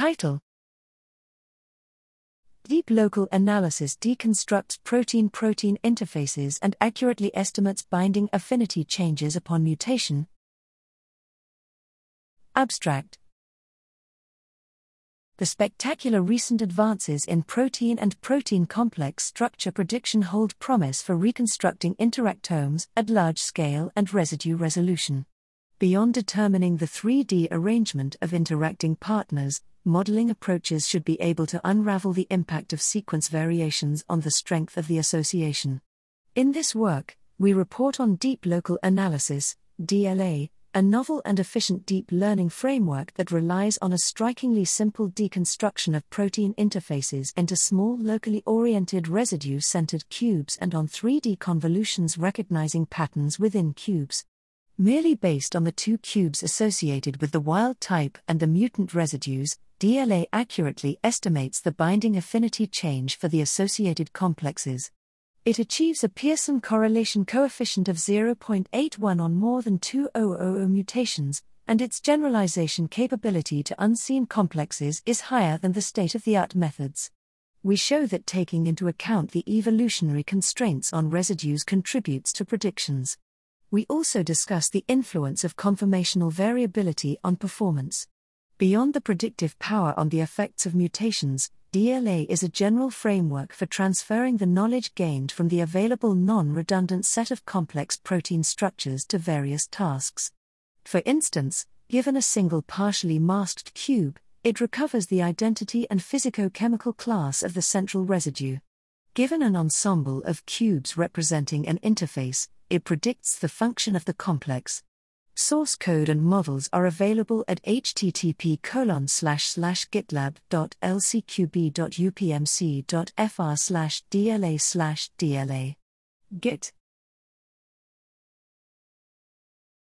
Title Deep Local Analysis deconstructs protein protein interfaces and accurately estimates binding affinity changes upon mutation. Abstract The spectacular recent advances in protein and protein complex structure prediction hold promise for reconstructing interactomes at large scale and residue resolution. Beyond determining the 3D arrangement of interacting partners, modeling approaches should be able to unravel the impact of sequence variations on the strength of the association. In this work, we report on Deep Local Analysis, DLA, a novel and efficient deep learning framework that relies on a strikingly simple deconstruction of protein interfaces into small locally oriented residue centered cubes and on 3D convolutions recognizing patterns within cubes. Merely based on the two cubes associated with the wild type and the mutant residues, DLA accurately estimates the binding affinity change for the associated complexes. It achieves a Pearson correlation coefficient of 0.81 on more than 2000 mutations, and its generalization capability to unseen complexes is higher than the state of the art methods. We show that taking into account the evolutionary constraints on residues contributes to predictions we also discuss the influence of conformational variability on performance. Beyond the predictive power on the effects of mutations, DLA is a general framework for transferring the knowledge gained from the available non redundant set of complex protein structures to various tasks. For instance, given a single partially masked cube, it recovers the identity and physicochemical class of the central residue. Given an ensemble of cubes representing an interface, it predicts the function of the complex. Source code and models are available at http colon slash slash gitlab.lcqb.upmc.fr slash dla slash dla. Git